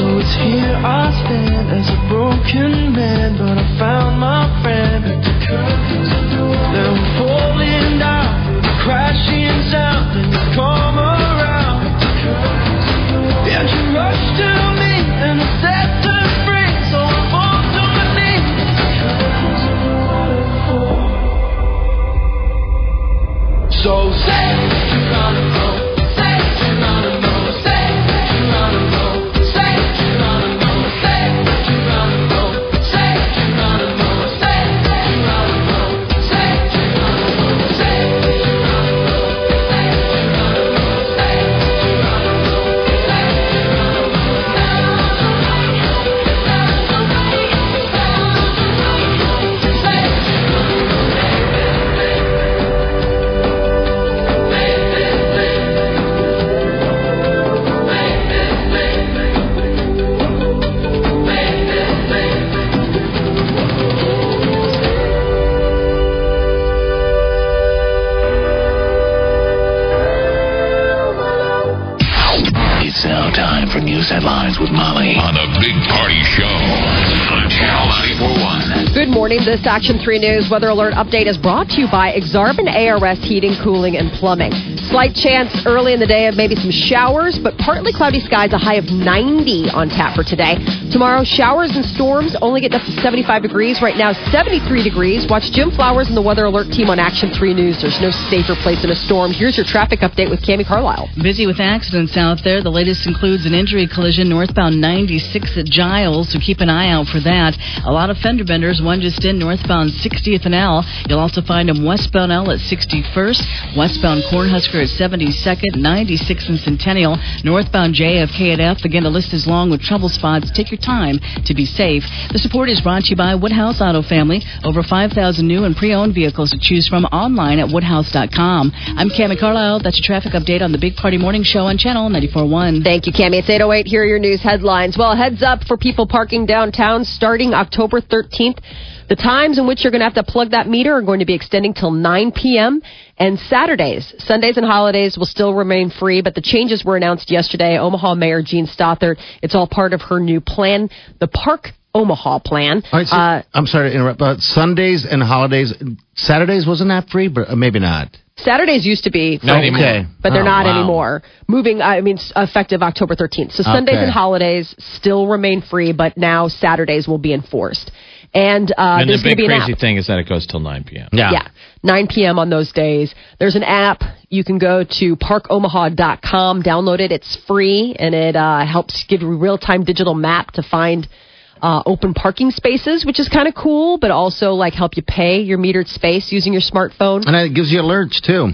So it's here I stand as a broken man, but I found my friend. Now I'm falling down, crashing sound, and you come around. And you rush to me and I set to free, so I fall to my knees. So This Action 3 News weather alert update is brought to you by Exarban ARS Heating, Cooling, and Plumbing. Slight chance early in the day of maybe some showers, but partly cloudy skies, a high of 90 on tap for today. Tomorrow, showers and storms only getting up to 75 degrees. Right now, 73 degrees. Watch Jim Flowers and the weather alert team on Action 3 News. There's no safer place in a storm. Here's your traffic update with Cami Carlisle. Busy with accidents out there. The latest includes an injury collision northbound 96 at Giles, so keep an eye out for that. A lot of fender benders, one just in northbound 60th and L. You'll also find them westbound L at 61st, westbound Cornhusker at 72nd, 96 and Centennial, northbound JFK at F. Again, the list is long with trouble spots. Take your time to be safe. The support is brought to you by Woodhouse Auto Family. Over 5,000 new and pre-owned vehicles to choose from online at woodhouse.com. I'm Cami Carlisle. That's your traffic update on the Big Party Morning Show on Channel 94.1. Thank you, Cami. It's 808. Here are your news headlines. Well, heads up for people parking downtown starting October 13th. The times in which you're going to have to plug that meter are going to be extending till 9 p.m. And Saturdays, Sundays, and holidays will still remain free, but the changes were announced yesterday. Omaha Mayor Jean Stothert, it's all part of her new plan, the Park Omaha plan. Right, so, Uh, I'm sorry to interrupt. But Sundays and holidays, Saturdays wasn't that free, but uh, maybe not. Saturdays used to be free. Okay. but they're Oh, not wow. anymore. Moving, I mean, effective October 13th. So Sundays Okay. and holidays still remain free, but now Saturdays will be enforced. And, uh, and the there's going to big be an crazy app. thing is that it goes till 9 p.m. Yeah. 9 p.m. on those days. There's an app. You can go to parkomaha.com, download it. It's free, and it uh, helps give you a real time digital map to find uh, open parking spaces, which is kind of cool, but also like help you pay your metered space using your smartphone. And it gives you alerts too.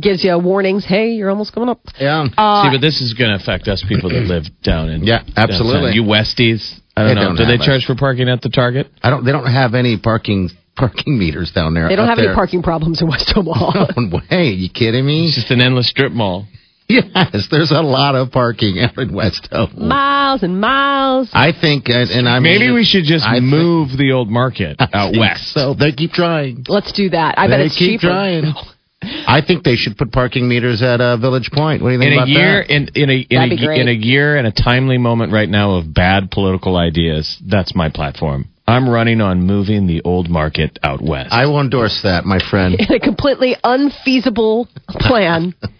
Gives you warnings. Hey, you're almost coming up. Yeah. Uh, See, but this is going to affect us people that live down in. Yeah, absolutely. downtown. You Westies. I don't They know. don't Do they have charge it. for parking at the Target? I don't. They don't have any parking parking meters down there. They don't have there. any parking problems in West Omaha. No way. You kidding me? It's just an endless strip mall. Yes, there's a lot of parking out in West Omaha. miles and miles. I think, and, and I Maybe mean, we should just I think- move the old market out west. So they keep trying. Let's do that. I bet it's keep cheaper. trying. I think they should put parking meters at uh, Village Point. What do you think in a year, that? in in a in That'd a, in a year, and a timely moment right now of bad political ideas. That's my platform. I'm running on moving the old market out west. I will endorse that, my friend. In a completely unfeasible plan.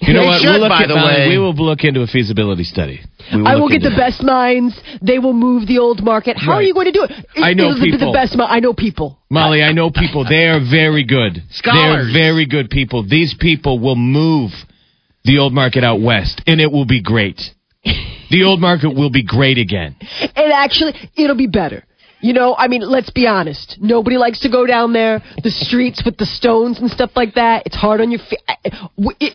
you know what? should, we'll by the way. we will look into a feasibility study. We I will get the that. best minds. They will move the old market. How are you going to do it? I know people. The best. I know people. Molly, I know people. They are very good. Scholars. They're very good people. These people will move the old market out west, and it will be great. The old market will be great again. And actually, it'll be better. You know, I mean, let's be honest. Nobody likes to go down there. The streets with the stones and stuff like that. It's hard on your feet.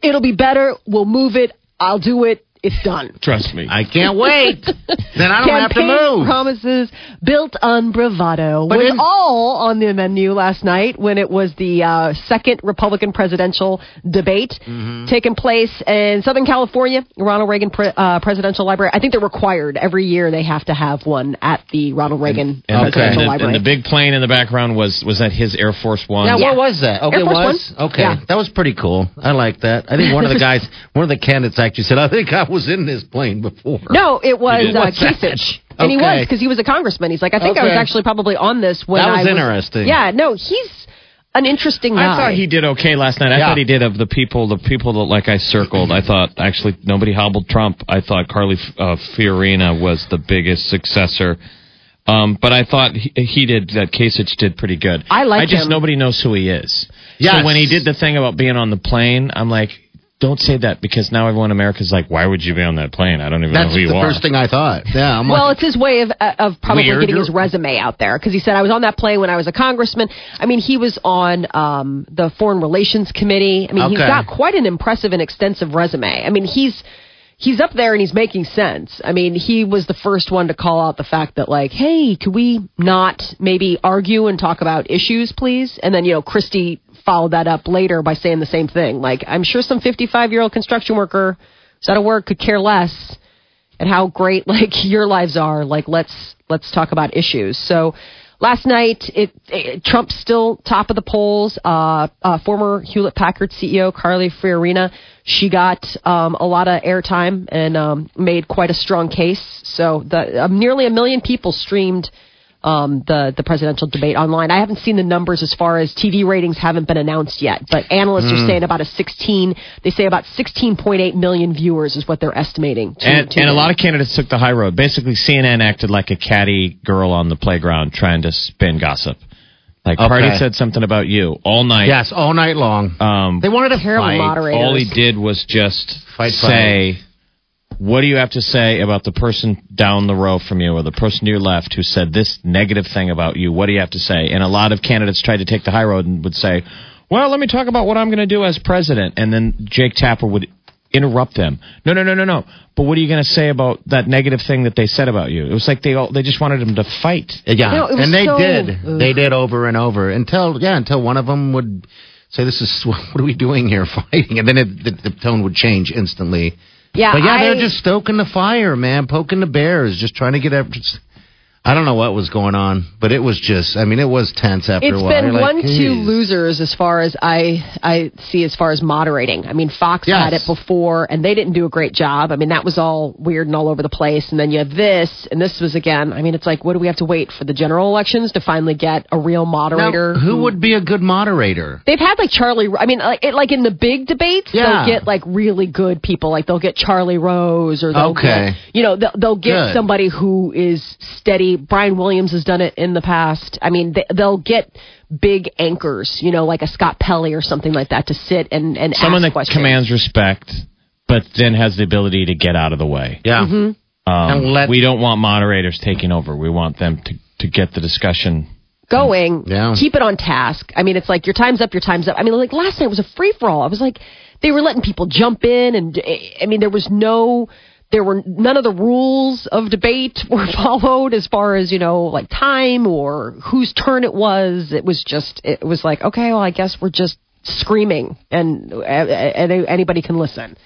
It'll be better. We'll move it. I'll do it. It's done. Trust me. I can't wait. then I don't have to Campaign move. promises built on bravado But was in- all on the menu last night when it was the uh, second Republican presidential debate Mm-hmm. taking place in Southern California, Ronald Reagan pre- uh, Presidential Library. I think they're required every year. They have to have one at the Ronald Reagan And, Okay. Presidential and the, Library. and the big plane in the background was was that his Air Force One. Now, Yeah. what was that? Okay, Air it Force was? One. Okay. Yeah. That was pretty cool. I like that. I think one of the guys, one of the candidates actually said, I think I was in this plane before. No, it was did? uh, What's that? Kasich. And he was because he was a congressman. He's like, I think I was actually probably on this when That was I interesting. Yeah, no, he's an interesting guy. I thought he did okay last night. I Yeah. thought he did of the people, the people that like I circled. I thought actually nobody hobbled Trump. I thought Carly uh, Fiorina was the biggest successor. Um, but I thought he, he did that. Kasich did pretty good. I like I just him. nobody knows who he is. Yeah. So when he did the thing about being on the plane, I'm like, don't say that because now everyone in America's like, why would you be on that plane? I don't even That's know who you are. That's the first thing I thought. Yeah, I'm Well, like, it's his way of uh, of probably Weird. getting his resume out there because he said I was on that plane when I was a congressman. I mean, he was on um, the Foreign Relations Committee. I mean, he's got quite an impressive and extensive resume. I mean, he's he's up there and he's making sense. I mean, he was the first one to call out the fact that like, hey, could we not maybe argue and talk about issues, please? And then you know, Christie followed that up later by saying the same thing. Like, I'm sure some 55 year old construction worker who's out of work could care less and how great like your lives are. Like let's let's talk about issues. So last night, it, it Trump's still top of the polls. Uh, uh, former Hewlett Packard CEO Carly Fiorina, she got um, a lot of airtime and um, made quite a strong case. So the uh, nearly a million people streamed. Um, the the presidential debate online. I haven't seen the numbers as far as TV ratings haven't been announced yet, but analysts are saying about a 16. They say about 16.8 million viewers is what they're estimating. to- And, to and a lot of candidates took the high road. Basically, CNN acted like a catty girl on the playground trying to spin gossip. Like, Okay. Party said something about you all night. yes, all night long. Um, they wanted to terrible fight. moderators. all he did was just Fight, say, what do you have to say about the person down the row from you or the person to your left who said this negative thing about you? What do you have to say? And a lot of candidates tried to take the high road and would say, well, let me talk about what I'm going to do as president. And then Jake Tapper would interrupt them. No, no, no, no, no. But what are you going to say about that negative thing that they said about you? It was like they all, they just wanted him to fight. Yeah, No, and they so- did. Ugh. They did over and over until yeah, until one of them would say, "This is what are we doing here, fighting?" And then it, the, the tone would change instantly. Yeah, but yeah, I- they're just stoking the fire, man, poking the bears, just trying to get up. I don't know what was going on, but it was just. I mean, it was tense after It's a while. been You're like, one two losers as far as I I see as far as moderating. I mean, Fox Yes. had it before, and they didn't do a great job. I mean, that was all weird and all over the place. And then you have this, and this was again. I mean, it's like, what do we have to wait for the general elections to finally get a real Now, moderator? who would be a good moderator? They've had like Charlie. I mean, like, it, like in the big debates, Yeah. they'll get like really good people. Like they'll get Charlie Rose, or they'll Okay. get, you know, they'll, they'll get Good. somebody who is steady. Brian Williams has done it in the past. I mean, they, they'll get big anchors, you know, like a Scott Pelley or something like that, to sit and and Someone ask that questions. commands respect, but then has the ability to get out of the way. Yeah, Mm-hmm. Um, And let- we don't want moderators taking over. We want them to, to get the discussion. going. Yeah. Keep it on task. I mean, it's like your time's up, your time's up. I mean, like last night was a free for all. I was like, they were letting people jump in, and I mean, there was no, there were none of the rules of debate were followed as far as you know, like time or whose turn it was. It was just, it was like, okay, well, I guess we're just screaming, and, and anybody can listen.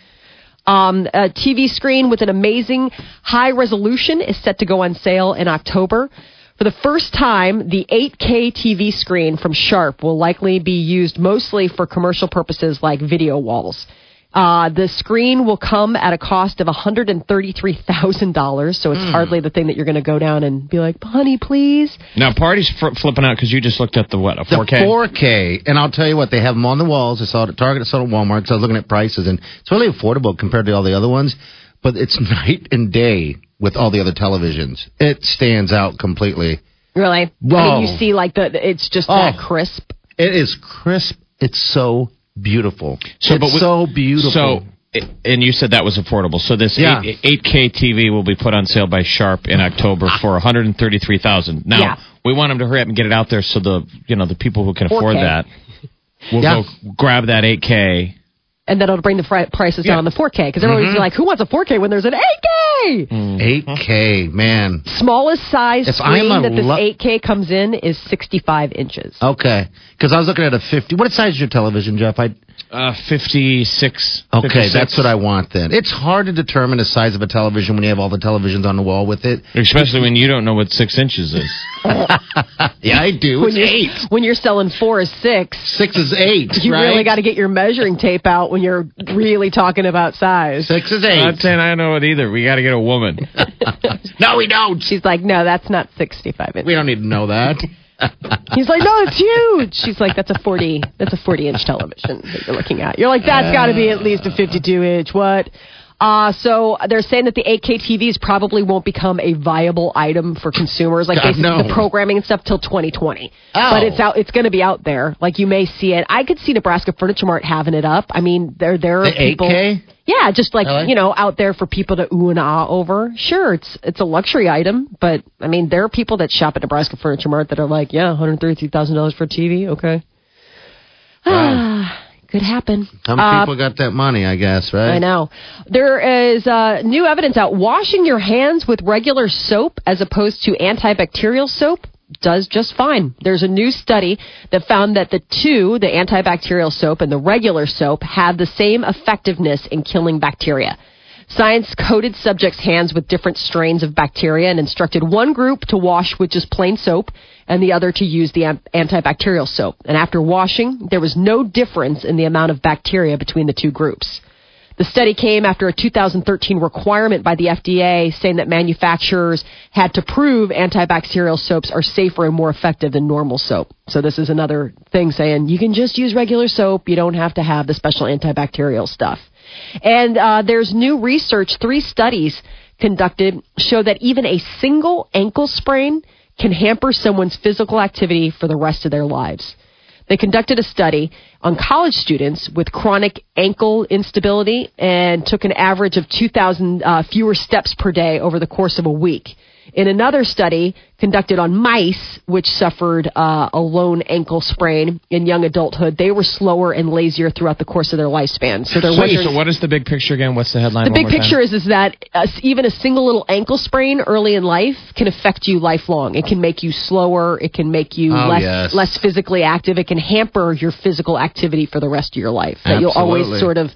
Um, a TV screen with an amazing high resolution is set to go on sale in October. For the first time, the 8K TV screen from Sharp will likely be used mostly for commercial purposes like video walls. Uh, the screen will come at a cost of $133,000, so it's hardly the thing that you're going to go down and be like, honey, please. Now, party's fr- flipping out because you just looked at the what, a The 4K? 4K, and I'll tell you what, they have them on the walls. I saw it at Target, I saw it at Walmart. Because I was looking at prices, and it's really affordable compared to all the other ones. But it's night and day with all the other televisions. It stands out completely. Really? I mean, you see, like, the it's just Oh. that crisp. It is crisp. It's so beautiful. So, it's so beautiful. So, and you said that was affordable. So this Yeah. 8, 8K TV will be put on sale by Sharp in October for 133,000. Now, Yeah. we want them to hurry up and get it out there so the, you know, the people who can afford 4K. that will Yeah. go grab that 8K and then it'll bring the fri- prices down on the 4K because everybody's Mm-hmm. like, who wants a 4K when there's an 8K? 8K, man. Smallest size If screen that this lo- 8K comes in is 65 inches. Okay. Because I was looking at a 50. What size is your television, Jeff? I, Uh, 56. okay, 56. that's what I want then. It's hard to determine the size of a television when you have all the televisions on the wall with it. Especially when you don't know what six inches is. Yeah, I do. When It's you're, eight. when you're selling four is six, Six is eight. you right? really got to get your measuring tape out when you're really talking about size. Six is eight. I'm not eight. saying I know it either. We got to get a woman. no, we don't. She's like, no, that's not 65 inches. We don't need to know that. He's like, no, it's huge. She's like, that's a 40, that's a 40 inch television that you're looking at. You're like, that's got to be at least a 52 inch. What? Uh, so they're saying that the 8K TVs probably won't become a viable item for consumers, like God, basically no. the programming and stuff till 2020. Oh. But it's out, it's going to be out there. Like you may see it. I could see Nebraska Furniture Mart having it up. I mean, there there are The people. 8K? Yeah, just like Really? you know, out there for people to ooh and ah over. Sure, it's it's a luxury item, but I mean, there are people that shop at Nebraska Furniture Mart that are like, yeah, one hundred thirty-three thousand dollars for a TV. Okay, ah, could happen. Some Uh, people got that money, I guess, right? I know. There is uh, new evidence out. Washing your hands with regular soap as opposed to antibacterial soap does just fine. There's a new study that found that the two, the antibacterial soap and the regular soap, have the same effectiveness in killing bacteria. Science coated subjects' hands with different strains of bacteria and instructed one group to wash with just plain soap and the other to use the antibacterial soap. And after washing, there was no difference in the amount of bacteria between the two groups. The study came after a 2013 requirement by the FDA saying that manufacturers had to prove antibacterial soaps are safer and more effective than normal soap. So this is another thing saying you can just use regular soap. You don't have to have the special antibacterial stuff. And uh, there's new research. Three studies conducted show that even a single ankle sprain can hamper someone's physical activity for the rest of their lives. They conducted a study on college students with chronic ankle instability and took an average of 2,000 uh, fewer steps per day over the course of a week. In another study conducted on mice, which suffered uh, a lone ankle sprain in young adulthood, they were slower and lazier throughout the course of their lifespan. So they're Wait, so what is the big picture again? What's the headline? the big more time? picture is is that uh, even a single little ankle sprain early in life can affect you lifelong. It can make you slower. It can make you Oh, less yes. less physically active. It can hamper your physical activity for the rest of your life. That you'll always sort of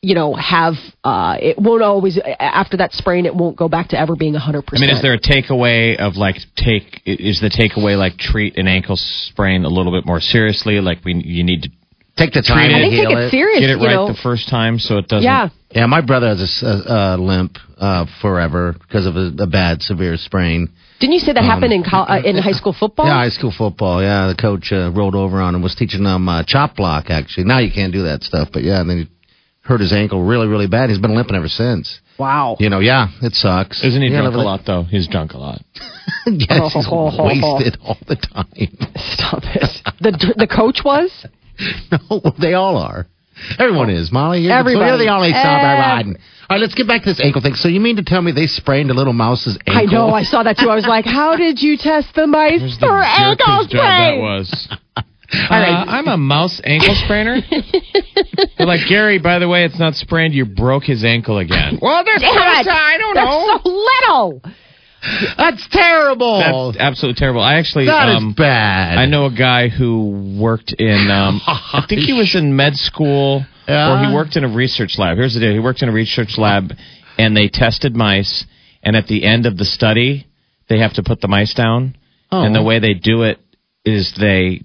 you know have uh it won't always after that sprain it won't go back to ever being 100%. I mean, is there a takeaway of like take? Is the takeaway like treat an ankle sprain a little bit more seriously? Like we, you need to Take the time to I think heal take it serious, get it you right know. the first time, so it doesn't. yeah. Yeah, my brother has a s- a, a limp uh, forever because of a, a bad, severe sprain. Didn't you say that happened in col- uh, in high school football? Yeah, high school football. Yeah, the coach uh, rolled over on him, was teaching him uh, chop block. Actually, now you can't do that stuff, but yeah, and then he hurt his ankle really, really bad. He's been limping ever since. Wow. You know, yeah, it sucks. Isn't he Yeah, drunk a lot though? He's drunk a lot. yes, he's oh. wasted all the time. Stop it. The the coach was? no, they all are. Everyone is, Molly. You're, Everybody. So you're the only stop Ev- riding. All right, let's get back to this ankle thing. So you mean to tell me they sprained a little mouse's ankle? I know. I saw that too. I was like, "How did you test the mice Where's the for ankle jerkest job that sprain?" was. Uh, I'm a mouse ankle sprainer. They're like Gary. By the way, it's not sprained. You broke his ankle again. well, there's Damn it. I don't They're know. so little. That's terrible. That's absolutely terrible. I actually, That is um, bad. I know a guy who worked in. Um, I think he was in med school, Yeah. or he worked in a research lab. Here's the deal: he worked in a research lab, and they tested mice. And at the end of the study, they have to put the mice down. Oh. And the way they do it is they.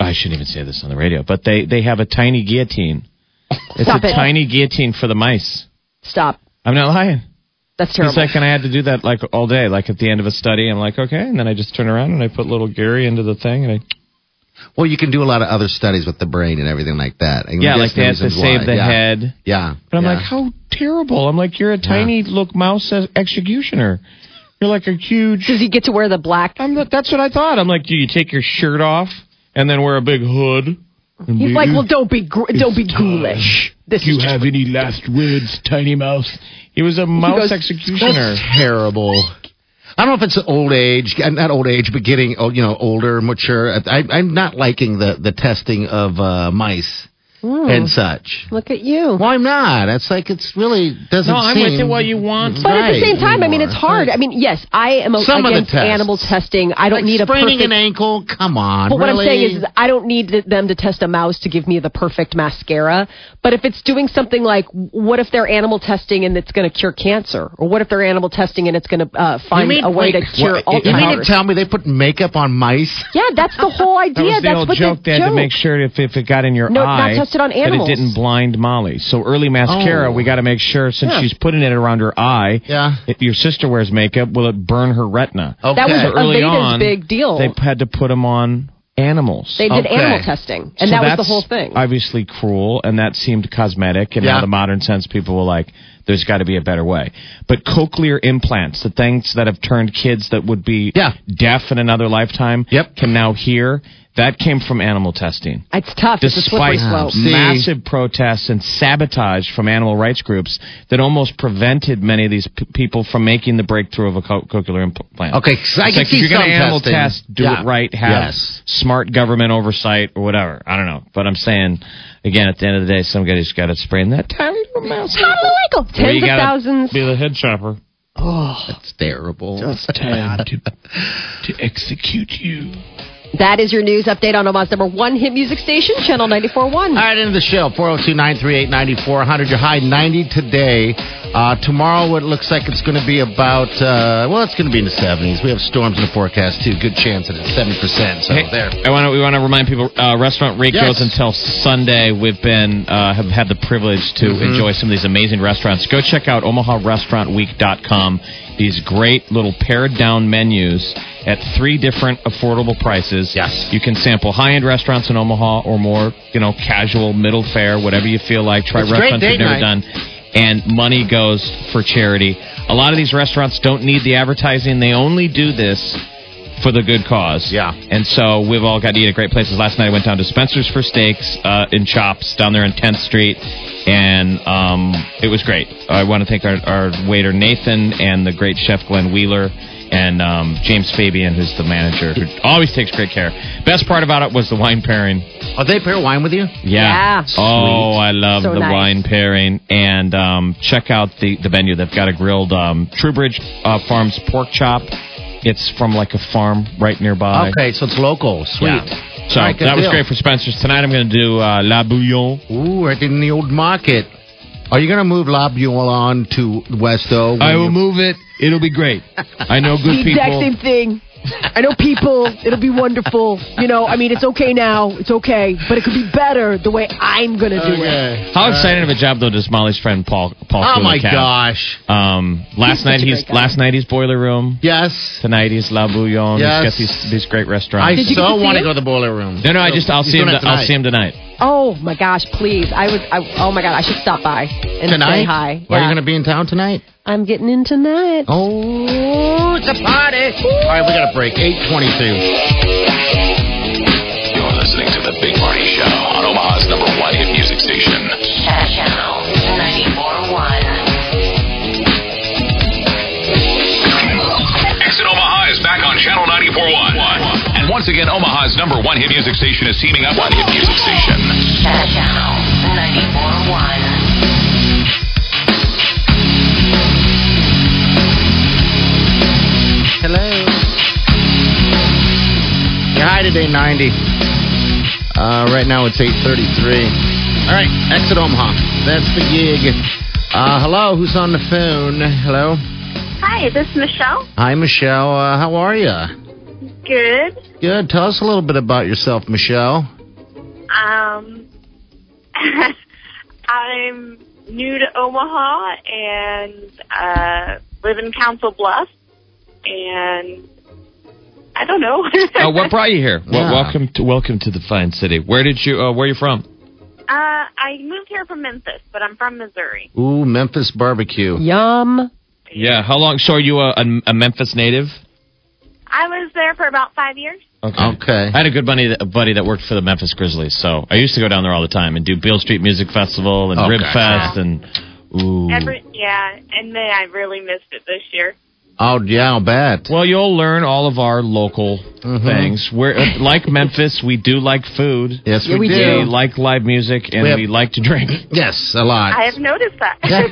I shouldn't even say this on the radio, but they they have a tiny guillotine. It's Stop a it. tiny guillotine for the mice. Stop. I'm not lying. That's terrible. It's like, and I had to do that like all day. Like at the end of a study, I'm like, okay, and then I just turn around and I put little Gary into the thing, and I Well, you can do a lot of other studies with the brain and everything like that. And yeah, there's like they had to reasons save why. the yeah. head. Yeah. But I'm yeah. like, how terrible! I'm like, you're a tiny little mouse executioner. You're like a huge. Does he get to wear the black? I'm not, that's what I thought. I'm like, do you take your shirt off and then wear a big hood? He's like, well, don't be gr- don't be ghoulish. This Do you have any last words, tiny mouse? He was a mouse goes, executioner. Terrible. I don't know if it's old age, uh, not old age, but getting oh, you know older, mature. I, I'm not liking the the testing of uh, mice. And such. Look at you. Why not. It's like it's really doesn't. No, I'm seem with you. What you want. But at the same time, I mean, it's hard. I mean, yes, I am a, Some of the against tests. animal testing. I don't like need a spraining perfect. an ankle. Come on, But what really? I'm saying is, is I don't need them to test a mouse to give me the perfect mascara. But if it's doing something like, what if they're animal testing and it's going to cure cancer, or what if they're animal testing and it's going to uh, find mean- a way wait, to cure what, You mean to tell me they put makeup on mice? yeah, that's the whole That idea. was the that's old what joke. the They had joke. to make sure if, if it got in your No, not eye, tested on that animals. it didn't blind Molly. So early mascara, Oh. we got to make sure since Yeah. she's putting it around her eye. Yeah. If your sister wears makeup, will it burn her retina? Okay. That was So early Aveda's on, big deal. They had to put them on animals. They did Okay. animal testing, and So that was the whole thing. Obviously cruel, and that seemed cosmetic. And Yeah. now the modern sense, people were like, "There's got to be a better way." But cochlear implants, the things that have turned kids that would be Yeah. deaf in another lifetime, Yep. can now hear. That came from animal testing. it's tough. It's a slippery Despite slope. Massive protests and sabotage from animal rights groups that almost prevented many of these p- people from making the breakthrough of a co- cochlear implant. Okay, 'cause I It's can like see if you're some gonna animal testing. test, do Yeah. it right. Have Yes. smart government oversight or whatever. I don't know, but I'm saying again, at the end of the day, somebody's got to spray in that tiny little mouse. Totally legal. Or Tens you of thousands. Be the head chopper. Oh, That's terrible. Just time to to execute you. That is your news update on Omaha's number one hit music station, Channel 94.1. All right, into the show. 402 938 9400. Your high 90 today. Uh, tomorrow, it looks like it's going to be about, uh, well, it's going to be in the 70s. We have storms in the forecast, too. Good chance that it's 70%. So Hey, there. I want to. We want to remind people. Uh, Restaurant Rico's Yes. until Sunday. We've been uh, have had the privilege to Mm-hmm. enjoy some of these amazing restaurants. Go check out OmahaRestaurantWeek.com. These great little pared down menus at three different affordable prices. Yes. you can sample high end restaurants in Omaha or more, you know, casual middle fare, whatever you feel like. Try It's restaurants you've never night. done and money goes for charity. A lot of these restaurants don't need the advertising. They only do this for the good cause. Yeah. And so we've all got to eat at great places. Last night I went down to Spencer's for Steaks uh, in Chops down there in 10th Street, and um, it was great. I want to thank our, our waiter Nathan and the great chef Glenn Wheeler. And um, James Fabian, who's the manager, who always takes great care. Best part about it was the wine pairing. Oh, they pair wine with you? Yeah. Yeah. Oh, I love So the nice. wine pairing. And um, check out the, the menu. They've got a grilled um, Truebridge uh, Farms pork chop. It's from like a farm right nearby. Okay, so it's local. Sweet. Yeah. So All right, good that was great for Spencer's. Tonight I'm going to do uh, La Bouillon. Ooh, right in the old market. Are you going to move La Bouillon to Westo? I will move it. It'll be great. I know good the exact same thing. I know people. It'll be wonderful. You know, I mean, it's okay now. It's okay, but it could be better the way I'm gonna do it. Okay. How exciting of a job though does Molly's friend Paul Paul Oh my Kulik have? gosh. Um, last He's night he's last night he's Boiler Room. Yes. Tonight he's La Bouillon. Yes. He's got these these great I restaurants. Did you get so want to go to the boiler room. no, no, I just I'll He's see him. I'll see him tonight. Oh my gosh, please! I was. I, oh my god, I should stop by and Tonight? say hi. Are you going to be in town tonight? I'm getting in tonight. Oh, it's a party. All right, we got a break. 822. Once again, Omaha's number one hit music station is teaming up one hit music station. Channel 94.1. Hello. Yeah, hi today, 90. Uh, right now it's 8.33. All right, exit Omaha. That's the gig. Uh, hello, who's on the phone? Hello. Hi, this is Michelle? Hi, Michelle. Uh, how are you? Good. Good. Tell us a little bit about yourself, Michelle. Um, I'm new to Omaha and uh, live in Council Bluffs, and I don't know. Oh, what brought you here? Well, Yeah. welcome to welcome to the fine city. Where did you? Uh, where are you from? uh, I moved here from Memphis, but I'm from Missouri. Ooh, Memphis barbecue. Yum. Yeah. How long? So are you a, a, a Memphis native? I was there for about five years. Okay. okay. I had a good buddy, a buddy that worked for the Memphis Grizzlies, so I used to go down there all the time and do Beale Street Music Festival and Okay. Rib Fest and ooh. Every yeah, and then I really missed it this year. Oh yeah, I'll bet. Well, you'll learn all of our local Mm-hmm. things. We're uh, like Memphis. We do like food. Yes, Yeah, we, we do. do. We like live music, and We we, like to drink. Yes, a lot. I have noticed that. Yeah.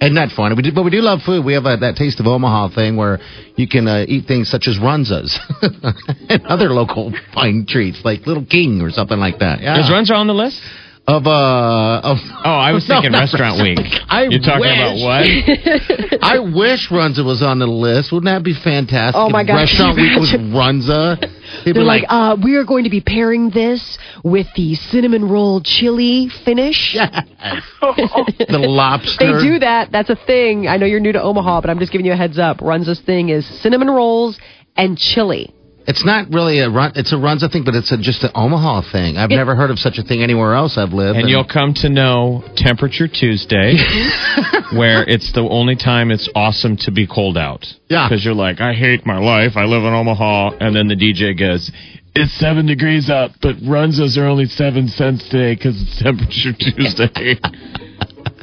Isn't that funny? We do, but we do love food. We have a, that taste of Omaha thing where you can uh, eat things such as runzas and other local fine treats like Little King or something like that. Yeah. Is Runza on the list? Of uh of Oh, I was No, thinking not Restaurant Week. I You're talking wish. about what? I wish Runza was on the list. Wouldn't that be fantastic? Oh, my If gosh, Restaurant can Week was? Runza. They'd They're like, like, uh, we are going to be pairing this with the cinnamon roll chili finish. the lobster. They do that. That's a thing. I know you're new to Omaha, but I'm just giving you a heads up. Runza's thing is cinnamon rolls and chili. It's not really a run. It's a Runza thing, but it's a, just an Omaha thing. I've never heard of such a thing anywhere else I've lived. And you'll come to know Temperature Tuesday, where it's the only time it's awesome to be cold out. Yeah. Because you're like, I hate my life. I live in Omaha. And then the DJ goes, It's seven degrees up, but Runzas are only seven cents today because it's Temperature Tuesday.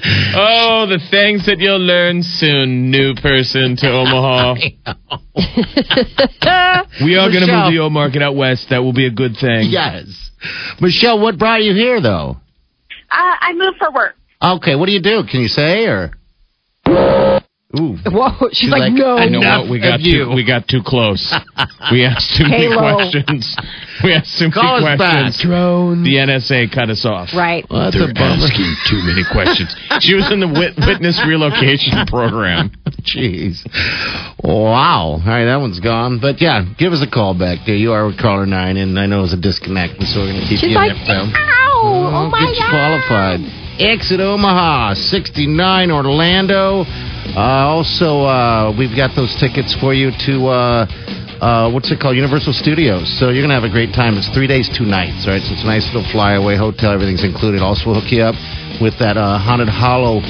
Oh, the things that you'll learn soon, new person to Omaha. we are going to Michelle. move the old market out west. That will be a good thing. yes, Michelle. What brought you here, though? Uh, I moved for work. Okay, what do you do? Can you say or? Ooh. Whoa, she's, She's like, like, no. I You know what? We got too we got too close. We asked too many questions. We asked too Call many us questions. back. Drones. The NSA cut us off. Right. Well, that's They're bummer. asking too many questions. She was in the wit- witness relocation program. Jeez. Wow. All right, that one's gone. But yeah, give us a call back there. You are with caller nine, and I know it's a disconnect, so we're going to keep She's you like, in FM. ow. Oh, my get you God. qualified. Exit Omaha, 69 Orlando. Uh, also, uh, we've got those tickets for you to, uh, uh, what's it called? Universal Studios. So you're to have a great time. It's three days, two nights, right? So it's a nice little flyaway hotel. Everything's included. Also, we'll hook you up with that uh, Haunted Hollow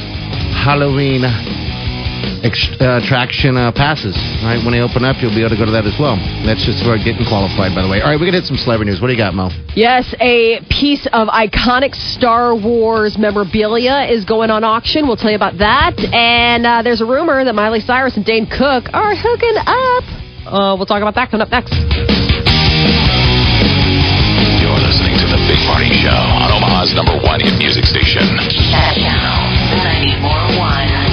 Halloween ex- uh, attraction uh, passes. Right when they open up, you'll be able to go to that as well. That's just about getting qualified, by the way. All right, we're gonna hit some celebrity news. What do you got, Mo? Yes, a piece of iconic Star Wars memorabilia is going on auction. We'll tell you about that. And uh, there's a rumor that Miley Cyrus and Dane Cook are hooking up. Uh, we'll talk about that coming up next. You're listening to the Big Party Show on Omaha's number one hit music station. Channel 94.1.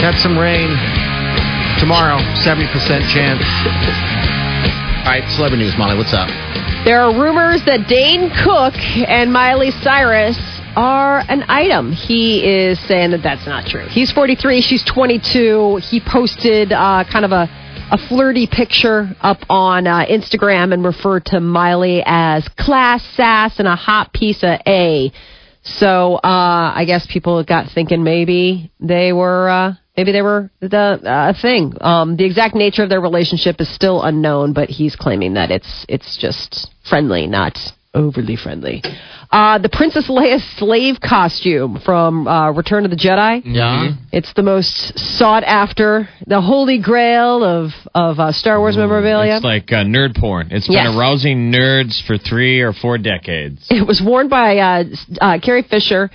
Got some rain. Tomorrow, 70% chance. All right, celebrity news, Molly. What's up? There are rumors that Dane Cook and Miley Cyrus are an item. He is saying that that's not true. He's 43, she's 22. He posted uh, kind of a, a flirty picture up on uh, Instagram and referred to Miley as class, sass, and a hot piece of A. So uh, I guess people got thinking maybe they were uh, maybe they were the uh, thing. Um, the exact nature of their relationship is still unknown, but he's claiming that it's it's just friendly, not overly friendly. Uh, the Princess Leia slave costume from uh, Return of the Jedi. Yeah. It's the most sought after, the holy grail of of uh, Star Wars memorabilia. It's like uh, nerd porn. It's Yes. been arousing nerds for three or four decades. It was worn by uh, uh, Carrie Fisher,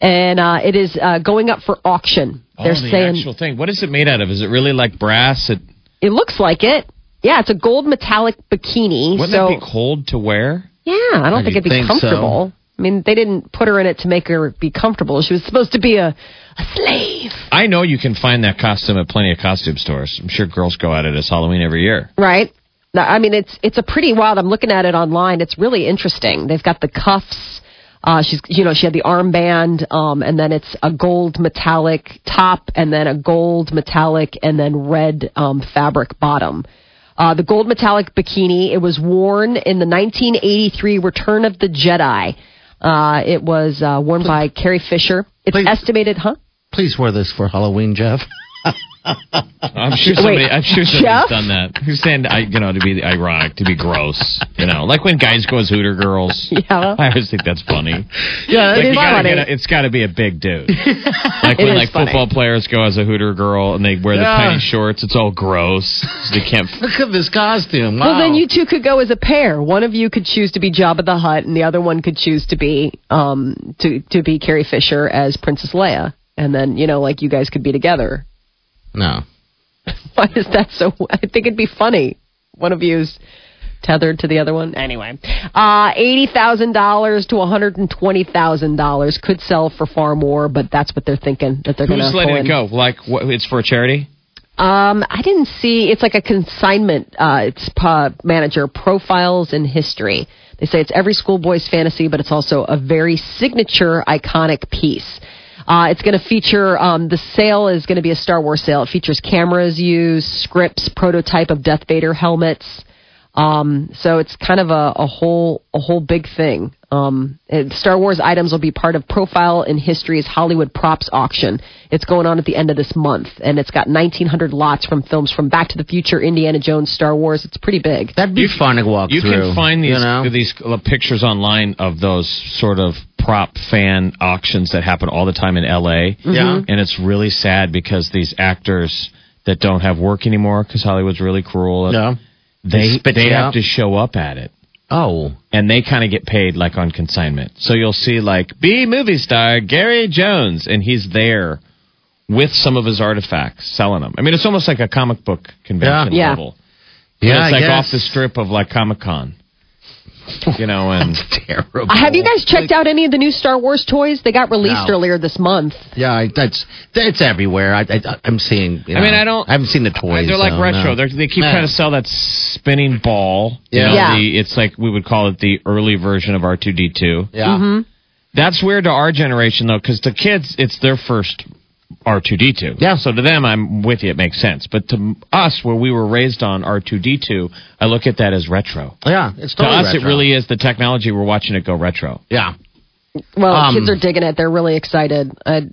and uh, it is uh, going up for auction. They're oh, the saying actual thing. What is it made out of? Is it really like brass? It, it looks like it. Yeah, it's a gold metallic bikini. wouldn't so that be cold to wear? Yeah, I don't think it'd be think so. comfortable. I mean, they didn't put her in it to make her be comfortable. She was supposed to be a, a slave, I know you can find that costume at plenty of costume stores. I'm sure girls go at it as Halloween every year. right? I mean, it's it's a pretty wild. I'm looking at it online. It's really interesting. They've got the cuffs. Uh, she's, you know, she had the armband, um, and then it's a gold metallic top, and then a gold metallic, and then red um, fabric bottom. Uh, the gold metallic bikini. It was worn in the 1983 Return of the Jedi. Uh, it was uh, worn by Carrie Fisher. It's Please. estimated, huh? Please wear this for Halloween, Jeff. I'm sure somebody. Wait, I'm sure somebody's Jeff? done that. Who's saying, I, you know, to be ironic, to be gross. You know, like when guys go as Hooter girls. Yeah. I always think that's funny. Yeah, Like It is gotta funny. get a, it's got to be a big dude. Like when like funny. football players go as a Hooter girl and they wear the Yeah. tiny shorts. It's all gross. So they can't. Look at this costume. Wow. Well, then you two could go as a pair. One of you could choose to be Jabba the Hutt, and the other one could choose to be um to to be Carrie Fisher as Princess Leia, and then you know, like you guys could be together. No. Why is that so? I think it'd be funny. One of you's tethered to the other one. Anyway, uh, eighty thousand dollars to one hundred and twenty thousand dollars could sell for far more, but that's what they're thinking that they're going to. Who's letting it go? Like what, it's for a charity? Um, I didn't see. It's like a consignment. Uh, it's uh, manager profiles in history. They say it's every schoolboy's fantasy, but it's also a very signature, iconic piece. Uh, it's going to feature um, the sale is going to be a Star Wars sale. It features cameras used, scripts, prototype of Darth Vader helmets. Um, so it's kind of a, a whole a whole big thing. Um, and Star Wars items will be part of Profile in History's Hollywood Props auction. It's going on at the end of this month, and it's got 1,900 lots from films from Back to the Future, Indiana Jones, Star Wars. It's pretty big. That'd be fun to walk You through. can find these you know? these uh, pictures online of those sort of prop fan auctions that happen all the time in LA. Yeah. Mm-hmm. And it's really sad because these actors that don't have work anymore because Hollywood's really cruel. Yeah. They spit they have out. to show up at it. Oh. And they kind of get paid like on consignment. So you'll see like B movie star Gary Jones and he's there with some of his artifacts selling them. I mean it's almost like a comic book convention Yeah. level. But Yeah, it's I like off the strip of like Comic Con. You know, and Terrible. Have you guys checked out any of the new Star Wars toys? They got released No. earlier this month. Yeah, I, that's that's everywhere. I, I I'm seeing. You I mean, I don't- I haven't seen the toys. They're like so, retro. no. They're, they keep Yeah. trying to sell that spinning ball. You Yeah. know, Yeah. The, it's like we would call it the early version of R2D2. Yeah. Mm-hmm. That's weird to our generation though, because the kids, it's their first R2D2. Yeah. So to them, I'm with you. It makes sense. But to us, where we were raised on R2D2, I look at that as retro. Yeah, it's To totally us, it really is the technology. We're watching it go retro. Yeah. Well, Um, kids are digging it. They're really excited. I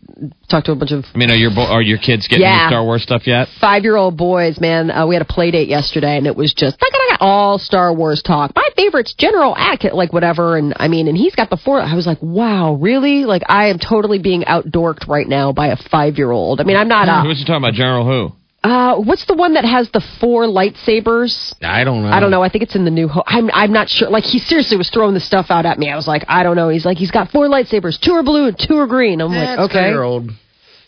talked to a bunch of I mean, are your bo- are your kids getting Yeah. Star Wars stuff yet? five year old boys, man. Uh, we had a play date yesterday, and it was just all Star Wars talk. My favorite's General Atkin, like whatever. And I mean, and he's got the four. I was like, wow, really? Like, I am totally being outdorked right now by a five year old. I mean, I'm not Who a. was you talking about? General who? Uh, what's the one that has the four lightsabers? I don't know. I don't know. I think it's in the new. Ho- I'm I'm not sure. Like he seriously was throwing the stuff out at me. I was like, I don't know. He's like, he's got four lightsabers. Two are blue and two are green. I'm That's like, okay. Old.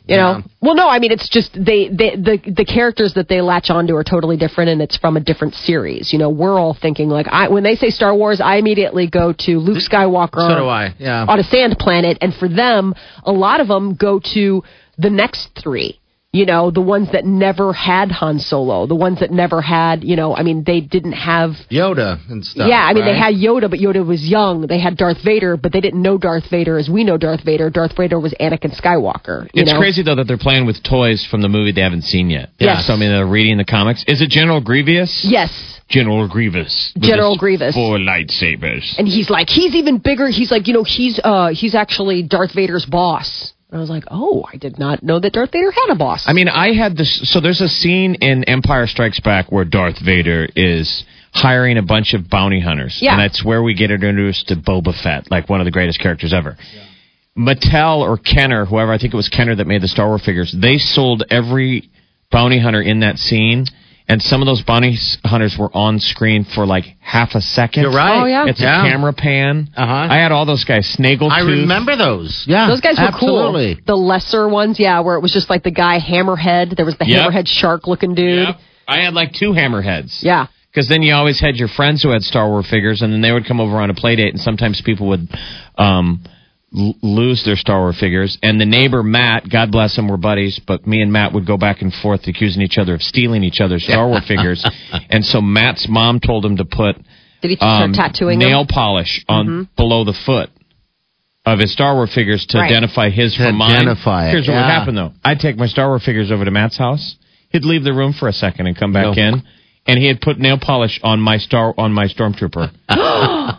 You know, Yeah. well, no, I mean it's just they, they the the characters that they latch onto are totally different, and it's from a different series. You know, we're all thinking like I when they say Star Wars, I immediately go to Luke Skywalker. So do I. Yeah. On a sand planet, and for them, a lot of them go to the next three. You know, the ones that never had Han Solo, the ones that never had, you know, I mean, they didn't have Yoda and stuff. yeah, I mean, they had Yoda, but Yoda was young. They had Darth Vader, but they didn't know Darth Vader as we know Darth Vader. Darth Vader was Anakin Skywalker. You It's know? crazy though that they're playing with toys from the movie they haven't seen yet. Yes. So I mean, they're reading the comics. Is it General Grievous? Yes. General Grievous. General Grievous. Four lightsabers. And he's like, he's even bigger. He's like, you know, he's uh he's actually Darth Vader's boss. And I was like, oh, I did not know that Darth Vader had a boss. I mean, I had this. So there's a scene in Empire Strikes Back where Darth Vader is hiring a bunch of bounty hunters. Yeah. And that's where we get introduced to Boba Fett, like one of the greatest characters ever. Mattel or Kenner, whoever, I think it was Kenner that made the Star Wars figures, they sold every bounty hunter in that scene. And some of those bounty hunters were on screen for like half a second. You're right. Oh, yeah. It's Yeah. a camera pan. Uh-huh. I had all those guys. Snaggletooth. I remember those. Yeah. Those guys were absolutely. cool. The lesser ones, yeah, where it was just like the guy Hammerhead. There was the Yep. Hammerhead shark looking dude. Yep. I had like two hammerheads. Yeah. Because then you always had your friends who had Star Wars figures, and then they would come over on a play date, and sometimes people would um, l- lose their Star Wars figures. And the neighbor Matt, God bless him, were buddies, but me and Matt would go back and forth accusing each other of stealing each other's Star Wars figures. And so Matt's mom told him to put Did he start um, tattooing nail them? polish on below the foot of his Star Wars figures to Right. identify his To from mine. identify it, Here's what would yeah. happen though: I'd take my Star Wars figures over to Matt's house. He'd leave the room for a second and come back No. in, and he had put nail polish on my star on my stormtrooper.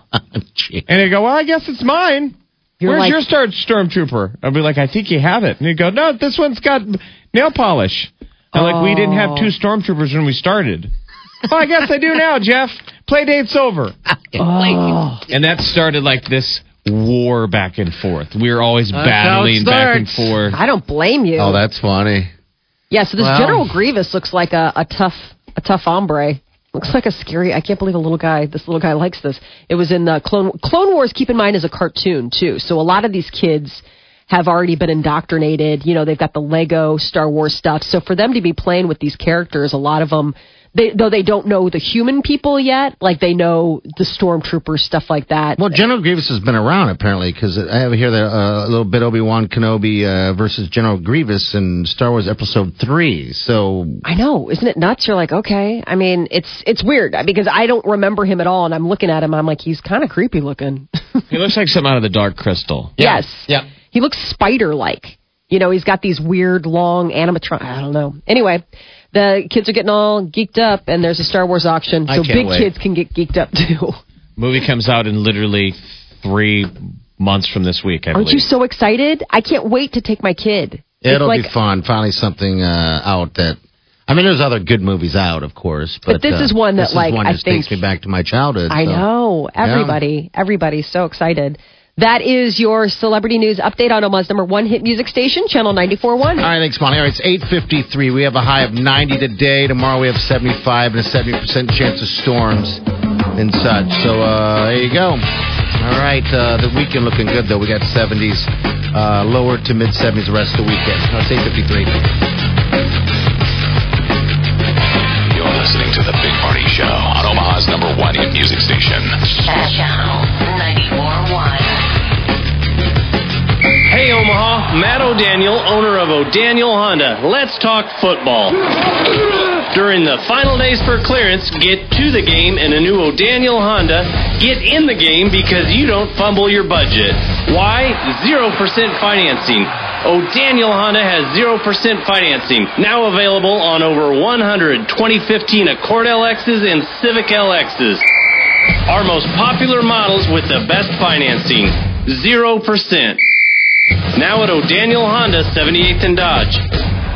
And he'd go, "Well, I guess it's mine." You're Where's like- your star stormtrooper? I'd be like, "I think you have it." And he'd go, "No, this one's got nail polish." And like, we didn't have two oh. stormtroopers when we started. well, I guess I do now, Jeff. Play date's over. Oh. And that started like this war back and forth. We were always That's battling back and forth. I don't blame you. Oh, that's funny. Yeah, so this Well- General Grievous looks like a, a tough a tough hombre. Looks like a scary. I can't believe a little guy. This little guy likes this. It was in the Clone Clone Wars. Keep in mind, is a cartoon too. So a lot of these kids have already been indoctrinated. You know, they've got the Lego Star Wars stuff. So for them to be playing with these characters, a lot of them, they, though they don't know the human people yet, like they know the stormtroopers, stuff like that. Well, General Grievous has been around apparently because I have here the, uh, a little bit Obi Wan Kenobi uh, versus General Grievous in Star Wars Episode Three. So I know, isn't it nuts? You're like, okay. I mean, it's it's weird because I don't remember him at all, and I'm looking at him. I'm like, he's kind of creepy looking. He looks like something out of the Dark Crystal. Yes. yeah. He looks spider like. You know, he's got these weird long animatron. I don't know. Anyway, the kids are getting all geeked up, and there's a Star Wars auction, so big wait. kids can get geeked up too. Movie comes out in literally three months from this week, I Aren't believe. you so excited? I can't wait to take my kid. It'll like, be fun. Finally, something uh, out that. I mean, there's other good movies out, of course, but, But this uh, is one that, this like, is one I just think- takes me back to my childhood. I so. know. Everybody, everybody's so excited. That is your celebrity news update on Omaha's number one hit music station, Channel 94.1. All right, thanks, Molly. All right, it's 8.53. We have a high of 90 today. Tomorrow we have 75 and a 70% chance of storms and such. So uh, there you go. All right, uh, the weekend looking good, though. We got 70s, uh, lower to mid 70s the rest of the weekend. Uh, it's 8.53. You're listening to the Big Party Show on Omaha's number one hit music station. Channel 94.1. Hey Omaha, Matt O'Daniel, owner of O'Daniel Honda. Let's talk football. During the final days for clearance, get to the game in a new O'Daniel Honda. Get in the game because you don't fumble your budget. Why? 0% financing. O'Daniel Honda has 0% financing. Now available on over 100 2015 Accord LXs and Civic LXs. Our most popular models with the best financing. 0%. Now at O'Daniel Honda, 78th and Dodge.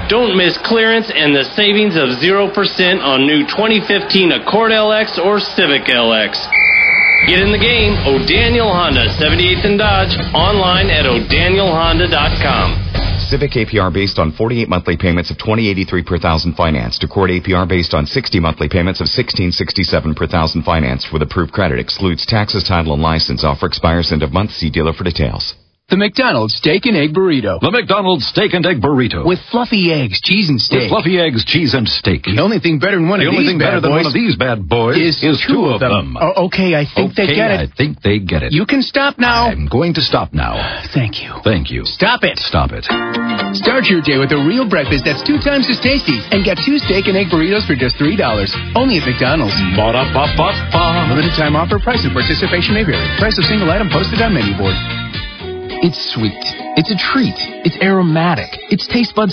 Don't miss clearance and the savings of 0% on new 2015 Accord LX or Civic LX. Get in the game, O'Daniel Honda, 78th and Dodge, online at o'danielhonda.com. Civic APR based on 48 monthly payments of 2083 per thousand financed. Accord APR based on 60 monthly payments of 1667 per thousand financed with approved credit. Excludes taxes, title, and license. Offer expires end of month. See dealer for details. The McDonald's steak and egg burrito. The McDonald's steak and egg burrito. With fluffy eggs, cheese, and steak. With fluffy eggs, cheese, and steak. The only thing better than one the of only these thing better bad than boys one of these bad boys is, two of them. Oh, okay, I think okay, they get it. I think they get it. You can stop now. I'm going to stop now. Thank you. Thank you. Stop it. Stop it. Start your day with a real breakfast that's two times as tasty. And get two steak and egg burritos for just $3. Only at McDonald's. Ba-da-ba-ba-ba. Limited time offer. Price and participation may vary. Price of single item posted on menu board. It's sweet. It's a treat. It's aromatic. Its taste buds